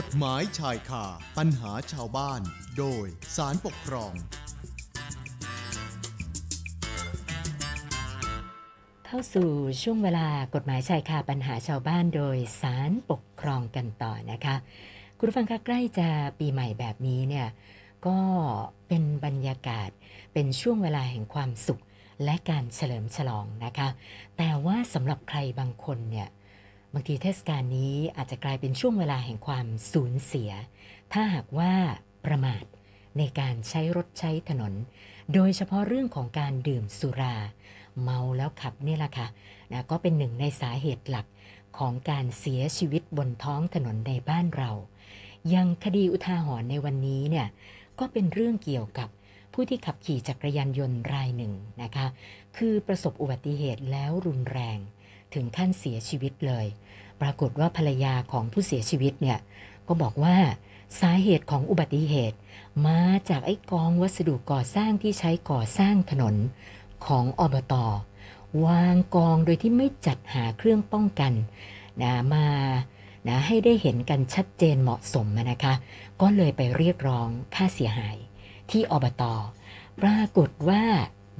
กฎหมายชายคาปัญหาชาวบ้าน โดยสารปกครอง เข้าสู่ช่วงเวลากฎหมายชายคาปัญหาชาวบ้านโดยสารปกครองกันต่อนะคะ คุณผู้ฟังคะใกล้จะปีใหม่แบบนี้เนี่ยก็เป็นบรรยากาศเป็นช่วงเวลาแห่งความสุขและการเฉลิมฉลองนะคะ แต่ว่าสำหรับใครบางคนเนี่ย บางทีเทศกาลนี้อาจจะกลายเป็นช่วงเวลาแห่งความสูญเสีย ถ้าหากว่าประมาทในการใช้รถใช้ถนน โดยเฉพาะเรื่องของการดื่มสุรา เมาแล้วขับนี่แหละค่ะนะก็เป็นหนึ่งในสาเหตุหลักของการเสียชีวิตบนท้องถนนในบ้านเรา ยังคดีอุทาหรณ์ในวันนี้เนี่ยก็เป็นเรื่องเกี่ยวกับผู้ที่ขับขี่จักรยานยนต์รายหนึ่งนะคะ คือประสบอุบัติเหตุแล้วรุนแรง ถึงขั้นเสียชีวิตเลย ปรากฏว่าภรรยาของผู้เสียชีวิตเนี่ยก็บอกว่าสาเหตุของอุบัติเหตุ มาจากไอ้กองวัสดุก่อสร้างที่ใช้ก่อสร้างถนนของอบตวางกองโดยที่ไม่จัดหาเครื่องป้องกันนะมานะให้ได้เห็นกันชัดเจนเหมาะสมนะคะ ก็เลยไปเรียกร้องค่าเสียหายที่อบต ปรากฏว่า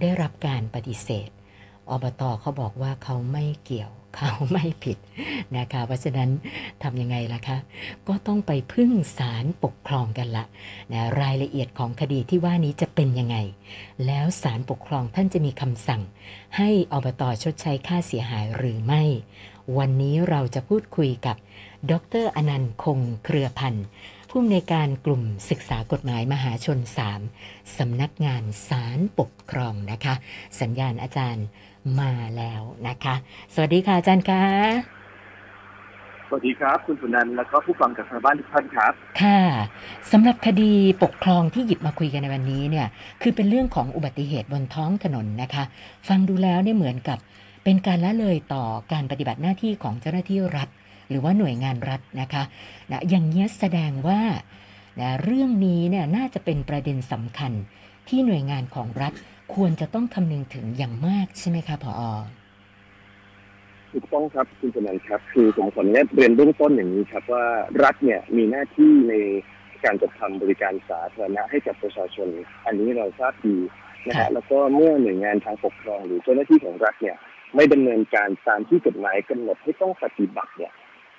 ได้รับการปฏิเสธ อบตเขาบอกว่าเขาไม่เกี่ยว เขาไม่ผิดนะคะ เพราะฉะนั้นทำยังไงล่ะคะ ก็ต้องไปพึ่งศาลปกครองกันละนะรายละเอียดของคดีที่ว่านี้จะเป็นยังไง แล้วศาลปกครองท่านจะมีคำสั่ง ให้อบตชดใช้ค่าเสียหายหรือไม่ วันนี้เราจะพูดคุยกับ ดรอนันต์คงเครือพันธ์ ผู้อำนวยการกลุ่มศึกษากฎหมายมหาชน 3สำนักงานศาลปกครองนะคะ สัญญาณอาจารย์มาแล้วนะคะ สวัสดีค่ะอาจารย์คะสวัสดีครับ คุณสุนันท์แล้วก็ผู้ฟังกับทางบ้านทุกท่านครับ ค่ะสำหรับคดีปกครองที่หยิบมาคุยกันในวันนี้เนี่ย คือเป็นเรื่องของอุบัติเหตุบนท้องถนนนะคะ ฟังดูแล้วเนี่ยเหมือนกับเป็นการละเลยต่อการปฏิบัติหน้าที่ของเจ้าหน้าที่รัฐ หรือว่าหน่วยงานรัฐนะคะนะอย่างนี้ยแสดงว่านะเรื่องนี้เนี่ยน่าจะเป็นประเด็นสำคัญที่หน่วยงานของรัฐควรจะต้องคำนึงถึงอย่างมากใช่ไหมคะผอถูกต้องครับคุณสุนันท์ครับ คือผมขออนุญาตเรียนเบื้องต้นอย่างนี้ครับว่ารัฐเนี่ยมีหน้าที่ในการจัดทำบริการสาธารณะให้กับประชาชน อันนี้เราทราบดีนะฮะแล้วก็เมื่อหน่วยงานทางปกครองหรือเจ้าหน้าที่ของรัฐเนี่ยไม่ดำเนินการตามที่กฎหมายกำหนดให้ต้องปฏิบัติเนี่ย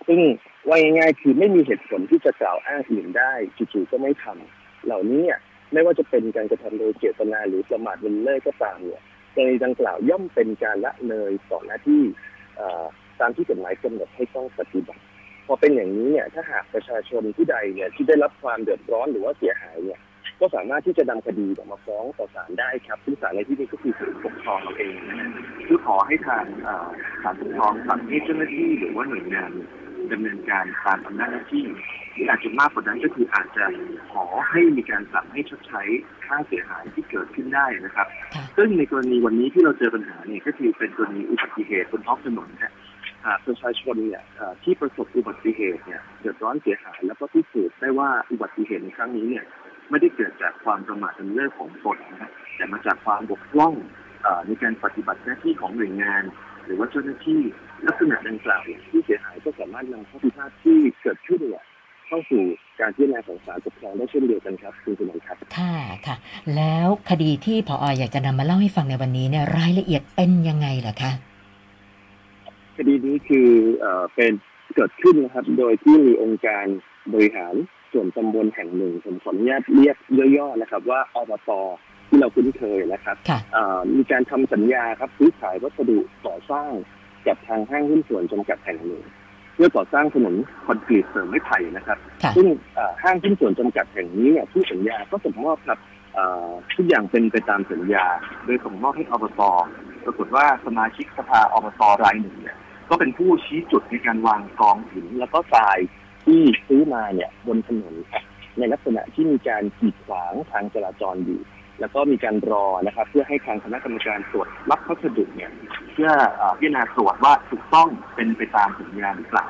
ซึ่งว่าง่ายๆคือไม่มีเหตุผลที่จะกล่าวอ้างอื่นได้จู่ๆก็ไม่ทำเหล่านี้เนี่ยไม่ว่าจะเป็นการกระทำโดยเจตนาหรือประมาทเลินเล่อก็ตามเนี่ยกรณีดังกล่าวย่อมเป็นการละเลยต่อหน้าที่ตามที่กฎหมายกำหนดให้ต้องปฏิบัติ พอเป็นอย่างนี้เนี่ยถ้าหากประชาชนที่ใดเนี่ยที่ได้รับความเดือดร้อนหรือว่าเสียหายเนี่ยก็สามารถที่จะนำคดีเนี่ยมาฟ้องต่อศาลได้ครับ ซึ่งศาลในที่นี้ก็คือศาลปกครองเราเองเพื่อขอให้ทางศาลปกครองสั่งให้เจ้าหน้าที่หรือว่าหน่วยงาน ดำเนินการตามอำนาจหน้าที่หรืออาจจะมากกว่านั้นก็คืออาจจะขอให้มีการสั่งให้ชดใช้ค่าเสียหายที่เกิดขึ้นได้นะครับค่ะซึ่งในกรณีวันนี้ที่เราเจอปัญหาเนี่ยก็คือเป็นกรณีอุบัติเหตุบนท้องถนนนะหากประชาชนเนี่ยเอ่อที่ประสบอุบัติเหตุเนี่ยเดือดร้อนเสียหาย แล้วก็พิสูจน์ได้ว่าอุบัติเหตุในครั้งนี้เนี่ยไม่ได้เกิดจากความประมาทเลินเล่อของตนนะครับแต่มาจากความบกพร่องเออในการปฏิบัติหน้าที่ของหน่วยงาน หรือว่าเจ้าหน้าที่ลักษณะดังกล่าวเนี่ยที่เสียหายก็สามารถนำข้อพิพาทที่เกิดขึ้นเนี่ยเข้าสู่การพิจารณาของศาลปกครองได้เช่นเดียวกันครับคุณสมานครับค่ะค่ะ แล้วคดีที่ผออยากจะนำมาเล่าให้ฟังในวันนี้เนี่ยรายละเอียดเป็นยังไงเหรอคะคดีนี้คือเอ่อเป็นเกิดขึ้นนะครับ โดยที่มีองค์การบริหารส่วนตำบลแห่งหนึ่งผมขออนุญาตเรียกย่อๆนะครับ ว่าอบต ที่เราคุ้นเคยนะครับค่ะเอ่อมีการทำสัญญาครับซื้อขายวัสดุก่อสร้างกับทางห้างหุ้นส่วนจำกัดแห่งหนึ่งเพื่อก่อสร้างถนนคอนกรีตเสริมไม้ไผ่นะครับค่ะซึ่งเอ่อห้างหุ้นส่วนจำกัดแห่งนี้เนี่ยผู้สัญญาก็ส่งมอบครับเอ่อทุกอย่างเป็นไปตามสัญญา โดยส่งมอบให้อบตปรากฏว่าสมาชิกสภาอบตรายหนึ่งเนี่ยก็เป็นผู้ชี้จุดในการวางกองหินแล้วก็ทรายที่ซื้อมาเนี่ยบนถนนครับในลักษณะที่มีการกีดขวางทางจราจรอยู่ แล้วก็มีการรอนะครับ เพื่อให้ทางคณะกรรมการตรวจรับพัสดุเนี่ย เพื่อเอ่อพิจารณาตรวจว่าถูกต้องเป็นไปตามสัญญาหรือเปล่า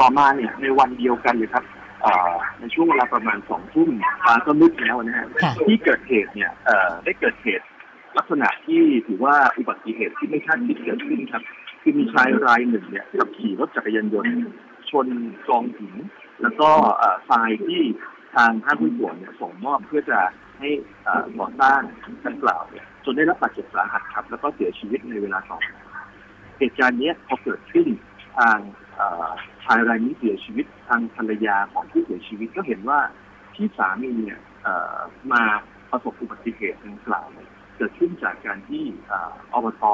ต่อมาเนี่ยในวันเดียวกันเลยครับเอ่อในช่วงเวลาประมาณสองทุ่มฟ้าก็มืดแล้วนะฮะค่ะที่เกิดเหตุเนี่ยเอ่อได้เกิดเหตุลักษณะที่ถือว่าอุบัติเหตุที่ไม่คาดคิดเกิดขึ้นครับ คือมีชายรายหนึ่งเนี่ยขับขี่รถจักรยานยนต์ชนกองหินแล้วก็เอ่อทรายที่ทางห้างหุ้นส่วนเนี่ยส่งมอบเพื่อจะ ให้ก่อสร้างดังกล่าวเนี่ยจนได้รับบาดเจ็บสาหัสครับ แล้วก็เสียชีวิตในเวลาต่อมาเหตุการณ์นี้พอเกิดขึ้นทางชายรายนี้เสียชีวิตทางภรรยาของผู้เสียชีวิตก็เห็นว่าที่สามีเนี่ยมาประสบอุบัติเหตุดังกล่าวเนี่ยเกิดขึ้นจากการที่อออบต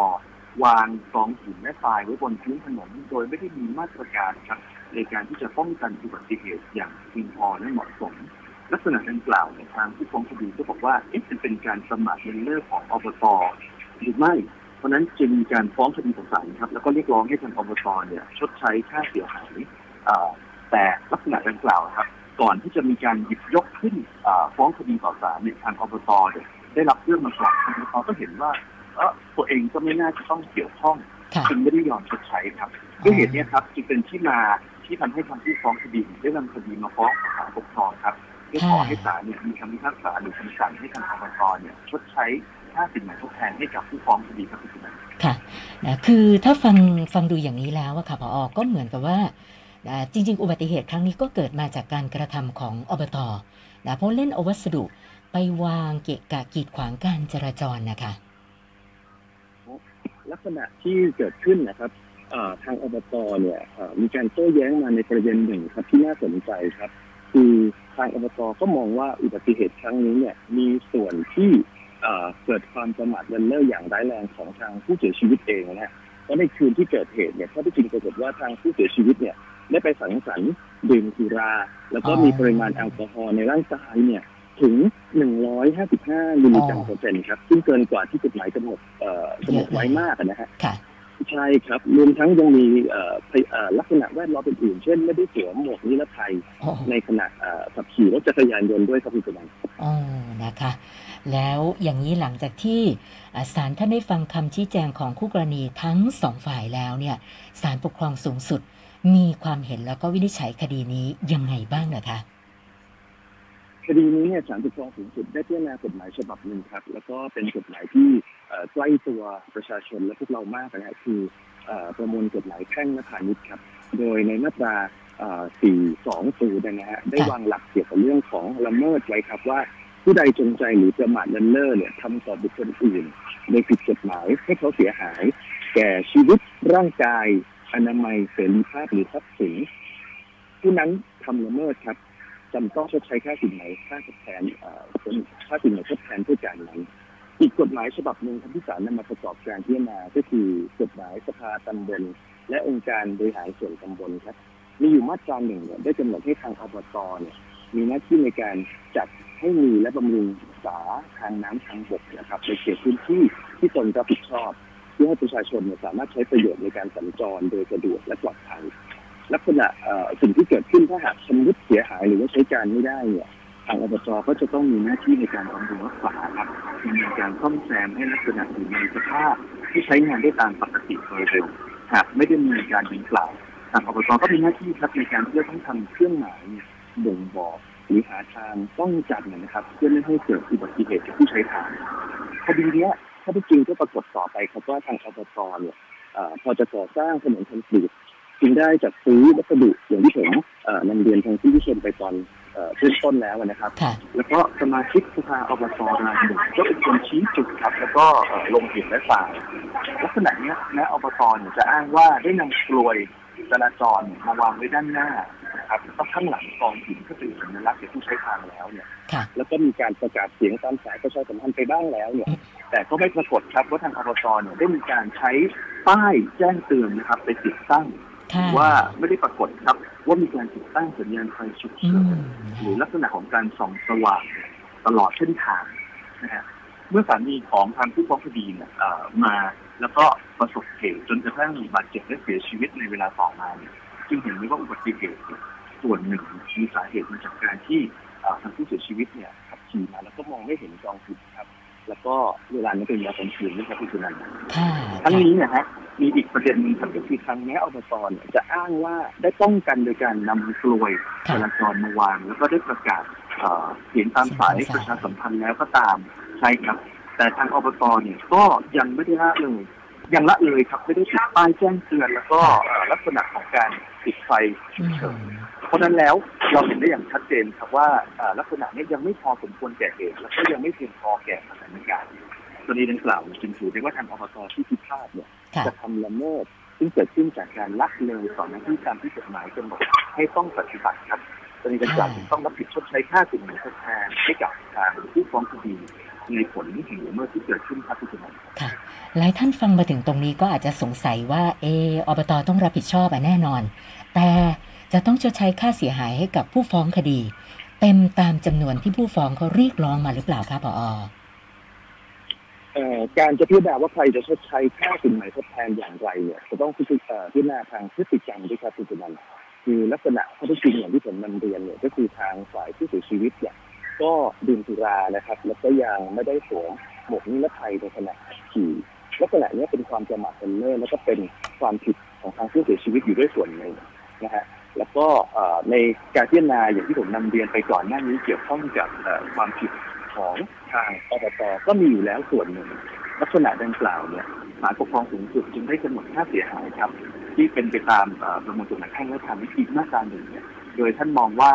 วางกองหินและทรายไว้บนพื้นถนนโดยไม่ได้มีมาตรการครับในการที่จะป้องกันอุบัติเหตุอย่างเพียงพอและเหมาะสม ลักษณะดังกล่าวในยทางผู้ฟ้องคดีก็บอกว่าเอ๊ะมันเป็นการสมัครเงินเลือกของอบตหรือไม่ เพราะฉะนั้นจึงมีการฟ้องคดีต่อศาลครับ แล้วก็เรียกร้องให้ทางอบตเนี่ยชดใช้ค่าเสียหายเอ่อแต่ลักษณะดังกล่าวครับ ก่อนที่จะมีการหยิบยกขึ้นเอ่อฟ้องคดีต่อศาลเนี่ยทางอบตเนี่ยได้รับเรื่องมาก่อนทางอบตก็เห็นว่าเออตัวเองก็ไม่น่าจะต้องเกี่ยวข้องค่ะจึงไม่ได้ยอมชดใช้ครับด้วยเหตุเนี้ยครับจึงเป็นที่มาที่ทำให้ทางผู้ฟ้องคดีได้นำคดีมาฟ้องศาลปกครองครับ เพื่อขอให้ศาลเนี่ยมีคำพิพากษาหรือคำสั่งให้ทางอบตเนี่ยชดใช้ค่าสินไหมทดแทนให้กับผู้ฟ้องคดีครับคุณสุนันท์ค่ะนะคือถ้าฟังฟังดูอย่างนี้แล้วอะค่ะพอก็เหมือนกับว่าอ่าจริง ๆ อุบัติเหตุครั้งนี้ก็เกิดมาจากการกระทำของอบตนะเพราะเล่นเอาวัสดุไปวางเกะกะกีดขวางการจราจรนะคะลักษณะที่เกิดขึ้นนะครับเอ่อทางอบตเนี่ยเอ่อมีการโต้แย้งมาในประเด็นหนึ่งครับที่น่าสนใจครับ คือ ทางอบตก็มองว่าอุบัติเหตุครั้งนี้เนี่ยมีส่วนที่เอ่อเกิดความประมาทเลินเล่ออย่างร้ายแรงของทางผู้เสียชีวิตเองนะฮะเพราะในคืนที่เกิดเหตุเนี่ยข้อที่จริงปรากฏว่าทางผู้เสียชีวิตเนี่ยได้ไปสังสรรค์ดื่มสุรา แล้วก็อ๋อมีปริมาณแอลกอฮอล์ในร่างกายเนี่ยถึง 155มิลลิกรัมอ๋อเปอร์เซ็นต์ครับ ซึ่งเกินกว่าที่กฎหมายกำหนดเอ่อกำหนดไว้มากอะนะฮะค่ะ ใช่ครับรวมทั้งยังมีเอ่อพยเอ่อลักษณะแวดล้อมอื่นๆเช่นไม่ได้สวมหมวกนิรภัยอ๋อในขณะเอ่อขับขี่รถจักรยานยนต์ด้วยครับคุณสุนันท์อ๋อนะคะ แล้วอย่างนี้หลังจากที่อ่าศาลท่านได้ฟังคำชี้แจงของคู่กรณีทั้งสองฝ่ายแล้วเนี่ยศาลปกครองสูงสุดมีความเห็นแล้วก็วินิจฉัยคดีนี้ยังไงบ้างเหรอคะ คดีนี้เนี่ยศาลปกครองสูงสุดได้พิจารณากฎหมายฉบับหนึ่งครับ แล้วก็เป็นกฎหมายที่เอ่อใกล้ตัวประชาชนและพวกเรามากนะฮะคือเอ่อประมวลกฎหมายแพ่งและพาณิชย์ครับ โดยในมาตราเอ่อ420 นะฮะได้วางหลักเกี่ยวกับเรื่องของละเมิดไว้ครับว่าผู้ใดจงใจหรือประมาทเลินเล่อเนี่ยทำต่อบุคคลอื่นโดยผิดกฎหมายให้เขาเสียหาย แก่ชีวิตร่างกาย อนามัยเสรีภาพหรือทรัพย์สินผู้นั้นทำละเมิดครับ จำต้องชดใช้ค่าสินไหมค่าทดแทนค่าสินไหมทดแทนผู้การนั้นอีกกฎหมายฉบับหนึ่งที่ศาลนำมาประกอบการพิจารณาก็คือกฎหมายสภาตำบลและองค์การบริหารส่วนตำบลครับ มีอยู่มาตราหนึ่งเนี่ยได้กำหนดให้ทางอบตเนี่ยมีหน้าที่ในการจัดให้มีและบำรุงรักษาทางน้ำทางบกนะครับในเขตพื้นที่ที่ตนรับผิดชอบ เพื่อให้ประชาชนเนี่ยสามารถใช้ประโยชน์ในการสัญจรโดยสะดวกและปลอดภัย ลักษณะสิ่งที่เกิดขึ้นถ้าหากชำรุดเสียหายหรือว่าใช้การไม่ได้เนี่ยทางอบจก็จะต้องมีหน้าที่ในการบำรุงรักษาครับดำเนินการซ่อมแซมให้ลักษณะอยู่ในสภาพที่ใช้งานได้ตามปกติโดยเร็วหากไม่ได้มีการดังกล่าวทางอบจก็มีหน้าที่ครับในการที่จะต้องทำเครื่องหมายเนี่ยบ่งบอกหรือหาทางป้องกันนะครับ เพื่อไม่ให้เกิดอุบัติเหตุกับผู้ใช้ทางคดีเนี้ยถ้าที่จริงก็ปรากฏต่อไปครับว่าทางอบจเนี่ยอพอจะก่อสร้างถนนคอนกรีต จึงได้จัดซื้อวัสดุอย่างที่ผมเอ่อนำเรียนทางที่ผู้ชมไปตอนเอ่อเริ่มต้นแล้วนะครับค่ะแล้วก็สมาชิกสภาอบตรายหนึ่งก็เป็นคนชี้จุดครับ แล้วก็เอ่อลงหินและทรายลักษณะเนี้ยแม้อบตเนี่ยจะอ้างว่าได้นำกลวยจราจรมาวางไว้ด้านหน้านะครับแล้วก็ข้างหลังกองหินก็เป็นสัญลักษณ์แก่ผู้ใช้ทางแล้วเนี่ยค่ะแล้วก็มีการประกาศเสียงตามสายประชาสัมพันธ์ไปบ้างแล้วเนี่ย แต่ก็ไม่ปรากฏครับว่าทางอบตเนี่ยได้มีการใช้ป้ายแจ้งเตือนนะครับ ไปติดตั้งค่ะ ว่าไม่ได้ปรากฏครับ ว่ามีการติดตั้งสัญญาณไฟฉุกอืเฉิมนหรือลักษณะของการส่องสว่างตลอดเส้นทางนะฮะเมื่อสามีของทางผู้ฟ้องคดีเนี่ยเอ่อมาแล้วก็ประสบเหตุจนกระทั่งบาดเจ็บและเสียชีวิตในเวลาต่อมาเนี่ยจึงเห็นได้ว่าอุบัติเหตุเนี่ยส่วนหนึ่งมีสาเหตุมาจากการที่เอ่อทางผู้เสียชีวิตเนี่ยขับขี่มาแล้วก็มองไม่เห็นกองหินครับ แล้วก็เวลานั้นเป็นเวลากลางคืนนะครับคุณสุนันท์ค่ะทั้งนี้นะฮะ มีอีกประเด็นหนึงครับก็คือทางแม้อบตเนี่ยจะอ้างว่าได้ป้องกันโดยการนำกลวยจค่ะราจรมาวาง แล้วก็ได้ประกาศเอ่อเสียงตามสายให้ประชาสัมพันธ์แล้วก็ตามใช่ครับ แต่ทางอบตเนี่ยก็ยังไม่ได้ละเลยยังละเลยครับไม่ได้ติดป้ายแจ้งเตือนแล้วก็เอ่อลักษณะของการติดไฟอืฉุกเฉินมเพราะฉะนั้นแล้วเราเห็นได้อย่างชัดเจนครับว่าอ่าลักษณะนี้ยังไม่พอสมควรแก่เหตุแล้วก็ยังไม่เพียงพอแก่สถานการณ์กรณีดังกล่าวจึงถือได้ว่าทางอบตที่พิพาทเนี่ย ค่ะจะทำละเมิดซึ่งเกิดขึ้นจากการละเลยต่อหน้าที่ตามที่กฎหมายกำหนดให้ต้องปฏิบัติครับกรณีดังกล่าวจึงต้องรับผิดชดใช้ค่าสินไหมทดแทนให้กับทางผู้ฟ้องคดีในผลแห่งละเมิดที่เกิดขึ้นครับคุณผู้ชมค่ะ หลายท่านฟังมาถึงตรงนี้ก็อาจจะสงสัยว่าเอออบตต้องรับผิดชอบอะแน่นอน แต่จะต้องชดใช้ค่าเสียหายให้กับผู้ฟ้องคดี เต็มตามจำนวนที่ผู้ฟ้องเขาเรียกร้องมาหรือเปล่าคะผอเอ่อ การจะพิจารณาว่าใครจะชดใช้ค่าสินไหมทดแทนอย่างไรเนี่ยจะต้องพิจารณาทางพฤติกรรมด้วยครับคุณจุนันคือลักษณะข้อเท็จจริงอย่างที่ผมนำเรียนเนี่ยก็คือทางฝ่ายผู้เสียชีวิตเนี่ยก็ดื่มสุรานะครับ แล้วก็ยังไม่ได้สวมหมวกนิรภัยในขณะขี่ลักษณะนี้เป็นความประมาทเลินเล่อแล้วก็เป็นความผิดของทางผู้เสียชีวิตอยู่ด้วยส่วนหนึ่งนะฮะแล้วก็ในการพิจารณาอย่างที่ผมนำเรียนไปก่อนหน้านี้เกี่ยวข้องกับความผิด ของทางอบตก็มีอยู่แล้วส่วนหนึ่ง ลักษณะดังกล่าวเนี่ยศาลปกครองสูงสุดจึงได้กำหนดค่าเสียหายครับ ที่เป็นไปตามเอ่อประมวลกฎหมายแพ่งและธรรมวิธีมาตราหนึ่งเนี่ยโดยท่านมองว่า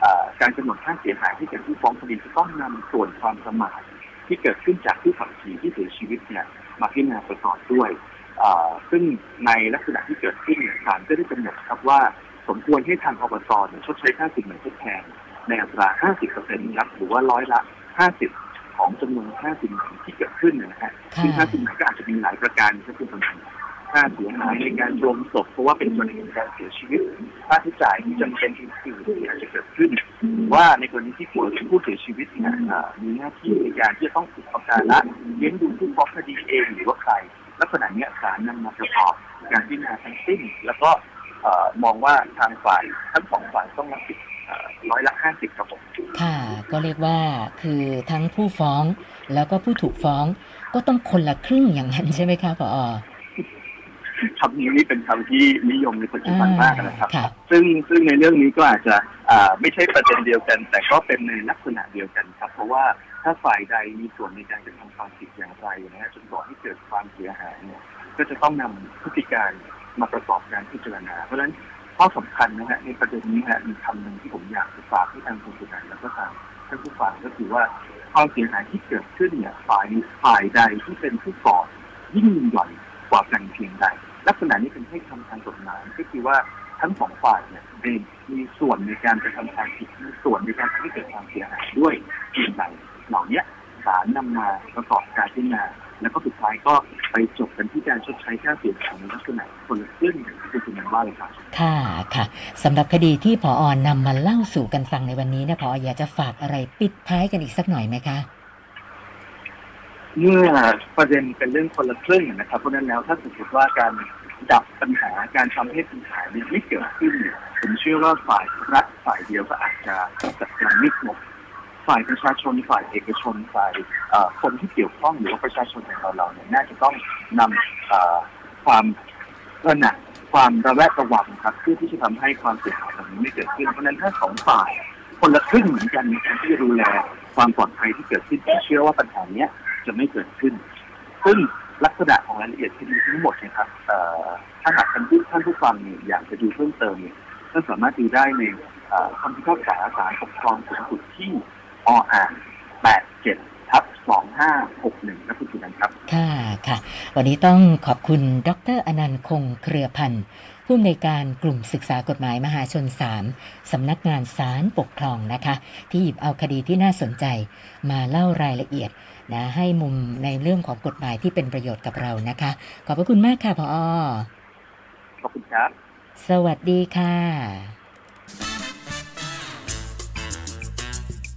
เอ่อการกำหนดค่าเสียหายที่แก่ผู้ฟ้องคดีจะต้องนำส่วนความประมาทที่เกิดขึ้นจากผู้ขับขี่ที่เสียชีวิตเนี่ยมาพิจารณาประกอบด้วยเอ่อซึ่งในลักษณะที่เกิดขึ้นเนี่ยศาลก็ได้กำหนดครับว่าสมควรให้ทางอบตเนี่ยชดใช้ค่าสินไหมทดแทนในอัตรา 50%ครับหรือว่าร้อยละ 50ของจำนวนค่าสินไหมที่เกิดขึ้นนะฮะค่ะซึ่งค่าสินไหมก็อาจจะมีหลายประการก็คือสำคัญค่าเสียหายในการรวมศพเพราะว่าเป็นกรณีของการเสียชีวิต ค่าใช้จ่ายที่จำเป็นอื่นๆที่อาจจะเกิดขึ้นหรือว่าในกรณีที่ผู้ผู้เสียชีวิตเนี่ยเอ่อมีหน้าที่ในการที่จะต้องอุปการะเลี้ยงดูผู้ฟ้องคดีเองหรือว่าใคร ลักษณะเนี้ยศาลนำมาประกอบการพิจารณาทั้งสิ้น แล้วก็เอ่อมองว่าทางฝ่ายทั้งสองฝ่ายต้องรับผิดเอ่อร้อยละ ห้าสิบครับผมค่ะ ก็เรียกว่าคือทั้งผู้ฟ้องแล้วก็ผู้ถูกฟ้องก็ต้องคนละครึ่งอย่างนั้นใช่ไหมคะผอคำนี้นี่เป็นคำที่นิยมในปัจจุบันมากนะครับค่ะซึ่งซึ่งในเรื่องนี้ก็อาจจะอ่าไม่ใช่ประเด็นเดียวกัน แต่ก็เป็นในลักษณะเดียวกันครับ เพราะว่าถ้าฝ่ายใดมีส่วนในการกระทำความผิดอย่างไรนะฮะจนก่อให้เกิดความเสียหายเนี่ยก็จะต้องนำพฤติการมาประกอบการพิจารณา เพราะฉะนั้น ข้อสำคัญนะฮะในประเด็นนี้ฮะมีคำหนึ่งที่ผมอยากฝากให้ทางคุณสุนันท์แล้วก็ทางท่านผู้ฟังก็คือว่าความเสียหายที่เกิดขึ้นเนี่ยฝ่ายฝ่ายใดที่เป็นผู้ก่อยิ่งหย่อนกว่ากันเพียงใด ลักษณะนี้เป็นให้คำทางกฎหมายก็คือว่าทั้งสองฝ่ายเนี่ยมีมีส่วนในการกระทำความผิดมีส่วนในการทำให้เกิดความเสียหายด้วยเพียงใดเหล่านี้ศาลนำมาประกอบการพิจารณา แล้วก็สุดท้ายก็ไปจบกันที่การชดใช้ค่าเสียหายในลักษณะคนละครึ่งอย่างที่คุณนันว่าเลยครับค่ะค่ะสำหรับคดีที่ผออนำมาเล่าสู่กันฟังในวันนี้เนี่ยผออยากจะฝากอะไรปิดท้ายกันอีกสักหน่อยไหมคะเมื่อประเด็นเป็นเรื่องคนละครึ่งนะครับเพราะฉะนั้นแล้วถ้าสมมติว่าการดับปัญหาการทำให้ปัญหาเนี่ยไม่เกิดขึ้นเนี่ยผมเชื่อว่าฝ่ายรัฐฝ่ายเดียวก็อาจจะจัดการไม่ครบ ฝ่ายประชาชนฝ่ายเอกชนฝ่ายคนที่เกี่ยวข้องหรือว่าประชาชนอย่างเราเราเนี่ยน่าจะต้องนำความระหนักความระแวดระวังครับเพื่อที่จะทำให้ความเสียหายแบบนี้ไม่เกิดขึ้นเพราะฉะนั้นถ้าสองฝ่าย คนละครึ่งเหมือนกันในการที่จะดูแลความปลอดภัยที่เกิดขึ้นเชื่อว่าปัญหาเนี้ยจะไม่เกิดขึ้น ซึ่งลักษณะของรายละเอียดคดีทั้งหมดนะครับถ้าหากท่านผู้ท่านผู้ฟังเนี่ยอยากจะดูเพิ่มเติมเนี่ยท่านสามารถดูได้ในเอ่อคำพิพากษาศาลปกครองสูงสุดที่ ออ่าง87ทับ2561นะคุณสุนันท์ครับ ค่ะค่ะ วันนี้ต้องขอบคุณดรอนันต์คงเครือพันธ์ผู้อำนวยการกลุ่มศึกษากฎหมายมหาชน 3 สำนักงานศาลปกครองนะคะ ที่หยิบเอาคดีที่น่าสนใจมาเล่ารายละเอียดนะให้มุมในเรื่องของกฎหมายที่เป็นประโยชน์กับเรานะคะ ขอบพระคุณมากค่ะพอขอบคุณครับ สวัสดีค่ะ